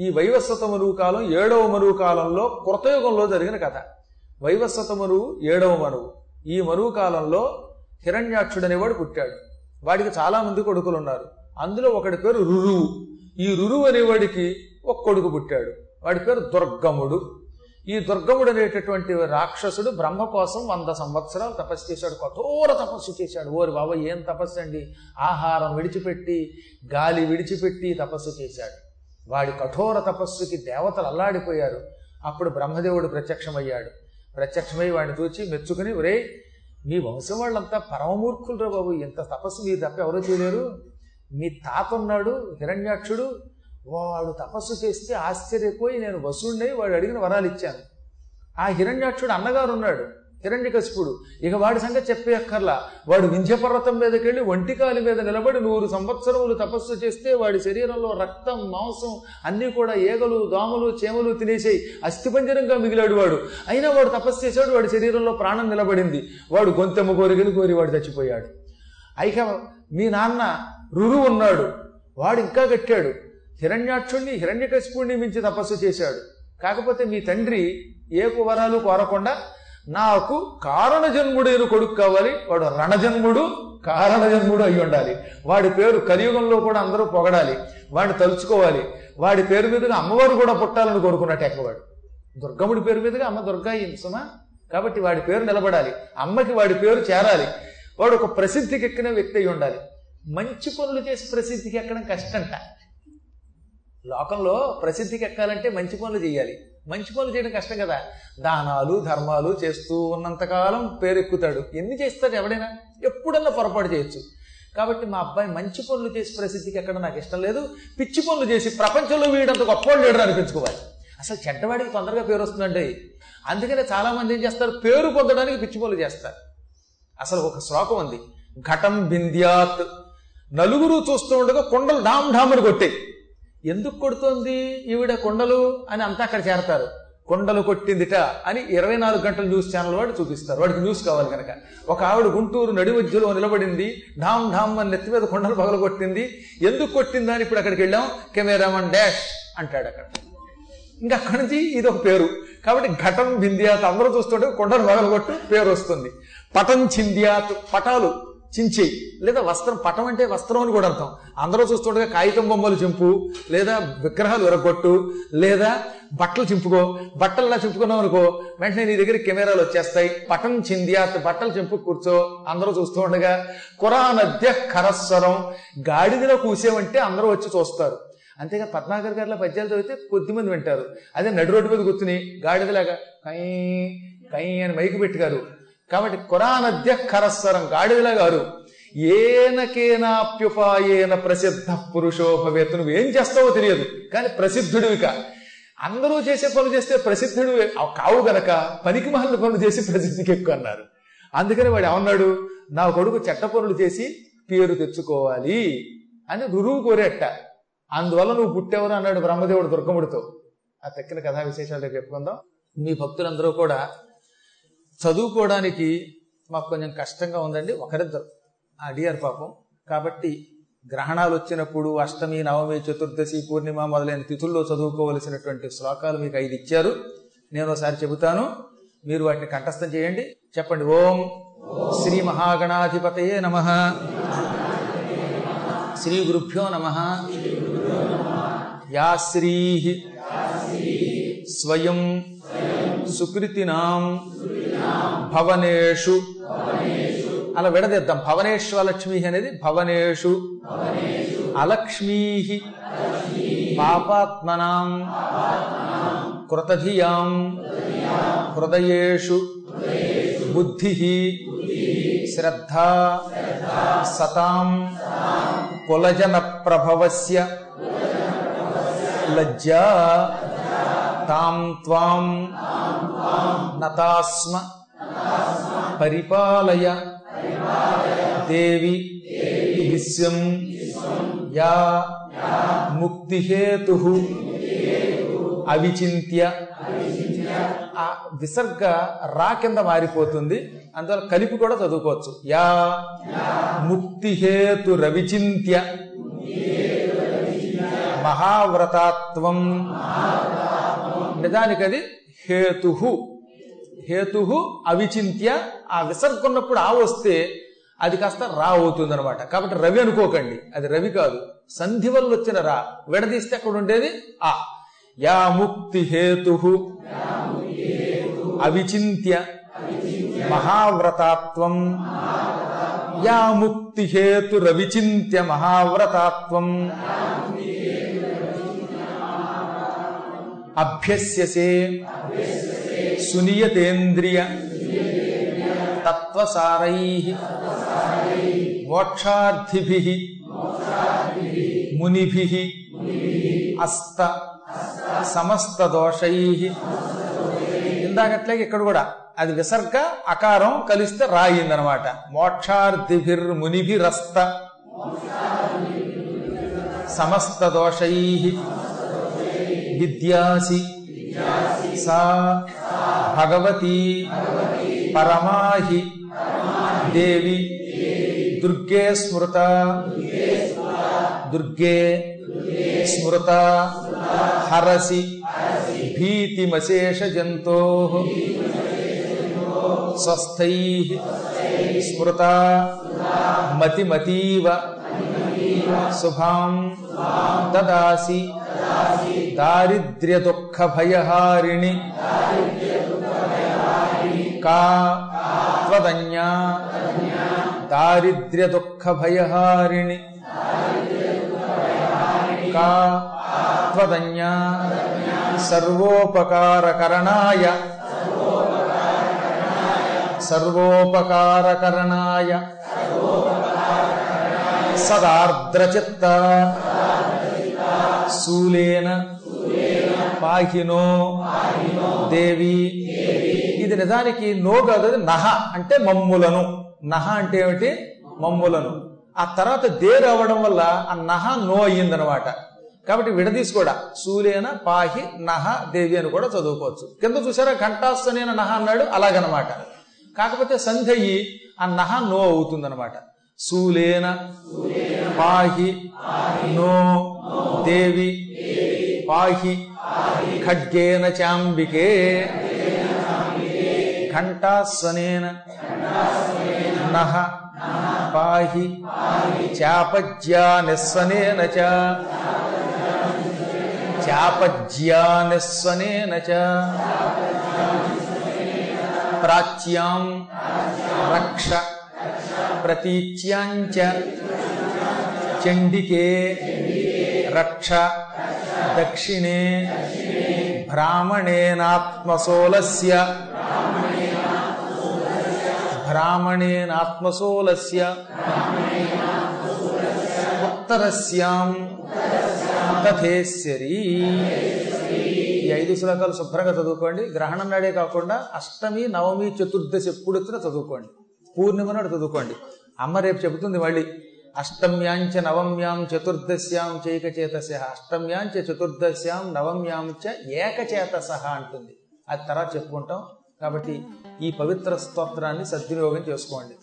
ఈ వైవస్వత మరువు కాలం ఏడవ మరువు కాలంలో కృతయుగంలో జరిగిన కథ. వైవస్వత మరువు ఏడవ మరువు. ఈ మరువు కాలంలో హిరణ్యాక్షుడు అనేవాడు పుట్టాడు. వాడికి చాలా మంది కొడుకులు ఉన్నారు. అందులో ఒకడి పేరు రురువు ఈ రురువు అనేవాడికి ఒక కొడుకు పుట్టాడు. వాడి పేరు దుర్గముడు. ఈ దుర్గముడు అనేటటువంటి రాక్షసుడు బ్రహ్మ కోసం వంద సంవత్సరాలు తపస్సు చేశాడు. కఠోర తపస్సు చేశాడు. ఓరి బాబా ఏం తపస్సు అండి? ఆహారం విడిచిపెట్టి గాలి విడిచిపెట్టి తపస్సు చేశాడు. వాడి కఠోర తపస్సుకి దేవతలు అల్లాడిపోయారు. అప్పుడు బ్రహ్మదేవుడు ప్రత్యక్షమయ్యాడు. ప్రత్యక్షమై వాడిని చూచి మెచ్చుకుని ఒరే మీ వంశం వాళ్ళంతా పరమమూర్ఖులరా బాబు. ఇంత తపస్సు మీరు తప్ప ఎవరూ చేయలేరు. మీ తాత ఉన్నాడు హిరణ్యాక్షుడు వాడు తపస్సు చేస్తే ఆశ్చర్యపోయి నేను వసుండై వాడు అడిగిన వరాలు ఇచ్చాను ఆ హిరణ్యాక్షుడు అన్నగారు ఉన్నాడు హిరణ్యకశిపుడు. ఇక వాడి సంగతి చెప్పే అక్కర్లా వాడు వింధ్యపర్వతం మీదకి వెళ్ళి ఒంటికాలి మీద నిలబడి నూరు సంవత్సరములు తపస్సు చేస్తే వాడి శరీరంలో రక్తం మాంసం అన్నీ కూడా ఏగలు దోమలు చేమలు తినేసేయి. అస్థిపంజరంగా మిగిలాడు వాడు. అయినా వాడు తపస్సు చేశాడు వాడి శరీరంలో ప్రాణం నిలబడింది. వాడు గొంతెమ్మ కోరికలు కోరి వాడు చచ్చిపోయాడు. అయిక మీ నాన్న రురు ఉన్నాడు. వాడు ఇంకా కట్టాడు హిరణ్యాక్షుణ్ణి హిరణ్యకశిపుణ్ణి మించి తపస్సు చేశాడు. కాకపోతే మీ తండ్రి ఏ వరాలు కోరకుండా నాకు కారణజన్ముడైన కొడుకు కావాలి వాడు రణజన్ముడు కారణజన్ముడు అయి ఉండాలి. వాడి పేరు కలియుగంలో కూడా అందరూ పొగడాలి వాడిని తలుచుకోవాలి. వాడి పేరు మీదుగా అమ్మవారు కూడా పుట్టాలని కోరుకున్నట్టు ఎక్కవాడు. దుర్గముడి పేరు మీదుగా అమ్మ దుర్గా సుమా. కాబట్టి వాడి పేరు నిలబడాలి అమ్మకి వాడి పేరు చేరాలి. వాడు ఒక ప్రసిద్ధికి ఎక్కిన వ్యక్తి అయి ఉండాలి. మంచి పనులు చేసి ప్రసిద్ధికి ఎక్కడం కష్టంట. లోకంలో ప్రసిద్ధికి ఎక్కాలంటే మంచి పనులు చేయాలి. మంచి పనులు చేయడం కష్టం కదా. దానాలు ధర్మాలు చేస్తూ ఉన్నంతకాలం పేరెక్కుతాడు. ఎన్ని చేస్తాడు ఎవడైనా? ఎప్పుడన్నా పొరపాటు చేయొచ్చు. కాబట్టి మా అబ్బాయి మంచి పనులు చేసి ప్రసిద్ధికి ఎక్కడ నాకు ఇష్టం లేదు. పిచ్చి పనులు చేసి ప్రపంచంలో వీడంత గొప్పవాడు లేడు అనిపించుకోవాలి. అసలు చెడ్డవాడికి తొందరగా పేరు వస్తుందండి. అందుకనే చాలామంది ఏం చేస్తారు? పేరు పొందడానికి పిచ్చి పనులు చేస్తారు. అసలు ఒక శ్లోకం ఉంది. ఘటం బింద్యాత్ నలుగురు చూస్తూ ఉండగా కొండలు డామ్ అని కొట్టాయి. ఎందుకు కొడుతోంది ఈవిడ కొండలు అని అంతా అక్కడ చేరతారు. కొండలు కొట్టిందిట అని ఇరవై నాలుగు గంటల న్యూస్ ఛానల్ వాడు చూపిస్తారు. వాడికి న్యూస్ కావాలి కనుక. ఒక ఆవిడ గుంటూరు నడి నిలబడింది. ఢామ్ ఢామ్ అని నెత్తి మీద కొండలు పగల కొట్టింది ఎందుకు కొట్టిందా అని ఇప్పుడు అక్కడికి వెళ్ళాం? కెమెరామన్ డాష్ అంటాడు అక్కడ. ఇంకా అక్కడి నుంచి ఇది ఒక పేరు. కాబట్టి ఘటం బింద్యాత్ అందరూ చూస్తుంటే కొండను పగలగొట్టు పేరు వస్తుంది. పటం చింద్యాత్ పటాలు. చించేయి. లేదా వస్త్రం పటం అంటే వస్త్రం అని కూడా అర్థం. అందరూ చూస్తుండగా కాగితం బొమ్మలు చింపు లేదా విగ్రహాలు ఎరగొట్టు లేదా బట్టలు చింపుకో. బట్టలు చింపుకున్నావు అనుకో వెంటనే నీ దగ్గర కెమెరాలు వచ్చేస్తాయి. పటం చింద్యాత్ బట్టలు చింపు కూర్చో. అందరూ చూస్తూ ఉండగా కురానద్య కరస్వరం గాడిదలో కూసేవంటే అందరూ వచ్చి చూస్తారు. అంతేగా పద్మాకర్ గారిలో పద్యాలు చదివితే కొద్దిమంది వింటారు. అదే నడు రోడ్డు మీద కూర్చుని గాడిదలాగా కై కై అని మైకు పెట్టుగారు. కాబట్టి కురానద్య ఖరస్వరం గాడిదలా గారు ఏనకేనాప్యుపాయేన ప్రసిద్ధ పురుషో భవేత్. నువ్వు ఏం చేస్తావో తెలియదు కానీ ప్రసిద్ధుడివిక. అందరూ చేసే పనులు చేస్తే ప్రసిద్ధుడు కావు గనక పనికి మహల్ పనులు చేసి ప్రసిద్ధికి ఎక్కువ అన్నారు అందుకని వాడు ఏమన్నాడు నా కొడుకు చెట్ట పనులు చేసి పేరు తెచ్చుకోవాలి అని రురువు కోరేట. అందువల్ల నువ్వు పుట్టేవరు అన్నాడు బ్రహ్మదేవుడు దుర్గముడితో. ఆ తక్కిన కథా విశేషాలు చెప్పుకుందాం. మీ భక్తులందరూ కూడా చదువుకోవడానికి మాకు కొంచెం కష్టంగా ఉందండి. ఒకరిద్దరు. అడిగారు పాపం. కాబట్టి గ్రహణాలు వచ్చినప్పుడు అష్టమి నవమి చతుర్దశి పూర్ణిమ మొదలైన తిథుల్లో చదువుకోవలసినటువంటి శ్లోకాలు మీకు ఐదు ఇచ్చారు. నేను ఒకసారి చెబుతాను. మీరు వాటిని కంఠస్థం చేయండి. చెప్పండి. ఓం శ్రీ మహాగణాధిపతయే నమ. శ్రీ గురుభ్యో నమ. యా శ్రీ. స్వయం. సుకృతినాం. భవనేషు. అలా విడదీద్దాం. భవనేశ్వలక్ష్మి అనేది భవనేషు. అలక్ష్మీ పాపాత్మనాం. కృతధియాం. హృదయేషు. బుద్ధి శ్రద్ధ. సతాం. కులజన ప్రభవస్య లజ్జా. తాం త్వాం. నతాస్మ. పరిపాలయ దేవి విశ్వం యా ముక్తిహేతు అవిచింత్య. ఆ విసర్గ రా కింద మారిపోతుంది. అందువల్ల కలిపి కూడా చదువుకోవచ్చు. యా ముక్తిహేతు రవిచింత్య. మహావ్రతాత్వం. నిజానికి అది హేతు. హేతు అవిచింత్య ఆ విసర్గున్నప్పుడు ఆ వస్తే అది కాస్త రా అవుతుంది అనమాట కాబట్టి రవి అనుకోకండి. అది రవి కాదు. సంధి వల్ల వచ్చిన రా. విడదీస్తే అక్కడ ఉండేది? ఆ. యా ముక్తి హేతు అవిచింత్య మహావ్రతాత్వం. యా ముక్తి హేతు రవిచింత్య మహావ్రతాత్వం. అభ్యస్యసే. సునియతేంద్రియ తత్వసారై మోక్షార్థిభి మునిభి అస్త సమస్త దోషై ఇందాకట్లాగే ఇక్కడ కూడా అది విసర్గ అకారం కలిస్తే రాయిందనమాట. మోక్షార్థిభిర్ మునిభిరస్త సమస్త దోషై విద్యాసి सा भगवती परमाहि। देवी दुर्गे स्मृता। दुर्गे स्मृता हरसि। भीतिमशेष जंतो स्वस्थ स्मृता मतिमतीव। शुभां ददासी। दारिद्र्य दुख भयहारिणि का त्वदन्या। दारिद्र्य दुख भयहारिणि का त्वदन्या। सर्वोपकार करणाय सर्वोपकार करणाय सदार्द्रचित्ता। శూలేన పాహినో దేవి. ఇది నిజానికి నో కాదు నహ అంటే మమ్ములను. నహ అంటే ఏమిటి? మమ్ములను. ఆ తర్వాత దే రావడం వల్ల ఆ నహ నో అయ్యిందనమాట కాబట్టి విడదీసి కూడా సూలేన పాహి నహ దేవి అని కూడా చదువుకోవచ్చు. కింద చూసారా? ఘంటాస్తనేన నహ అన్నాడు. అలాగనమాట. కాకపోతే సంధి అయ్యి ఆ నహ నో అవుతుందనమాట శూలేన పాహి నో దేవి పాహి ఖడ్గేన చాంబికే ఘంటాస్వనేన నహ పాహి చాపజ్యానిస్వనేన చ చాపజ్యానిస్వనేన చ ప్రాచ్యాం రక్ష ప్రతీచ్యాంచ చండికే రక్ష దక్షిణే భ్రామణేనాత్మసోలస్య భ్రామణేనాత్మసోలస్య ఉత్తరస్యాం తథేశ్వరి ఈ ఐదు శ్లోకాలు శుభ్రంగా చదువుకోండి. గ్రహణం నాడే కాకుండా అష్టమి నవమి చతుర్దశి ఎప్పుడు చదువుకోండి. పూర్ణిమ నాడు చదువుకోండి. అమ్మ రేపు చెబుతుంది మళ్ళీ అష్టమ్యాంచ నవమ్యాం చతుర్దశ్యాం చైకచేతస అష్టమ్యాంచ చతుర్దశ్యాం నవమ్యాం చ ఏకచేతస అంటుంది. అది తర్వాత చెప్పుకుంటాం. కాబట్టి ఈ పవిత్ర స్తోత్రాన్ని సద్వినియోగం చేసుకోండి.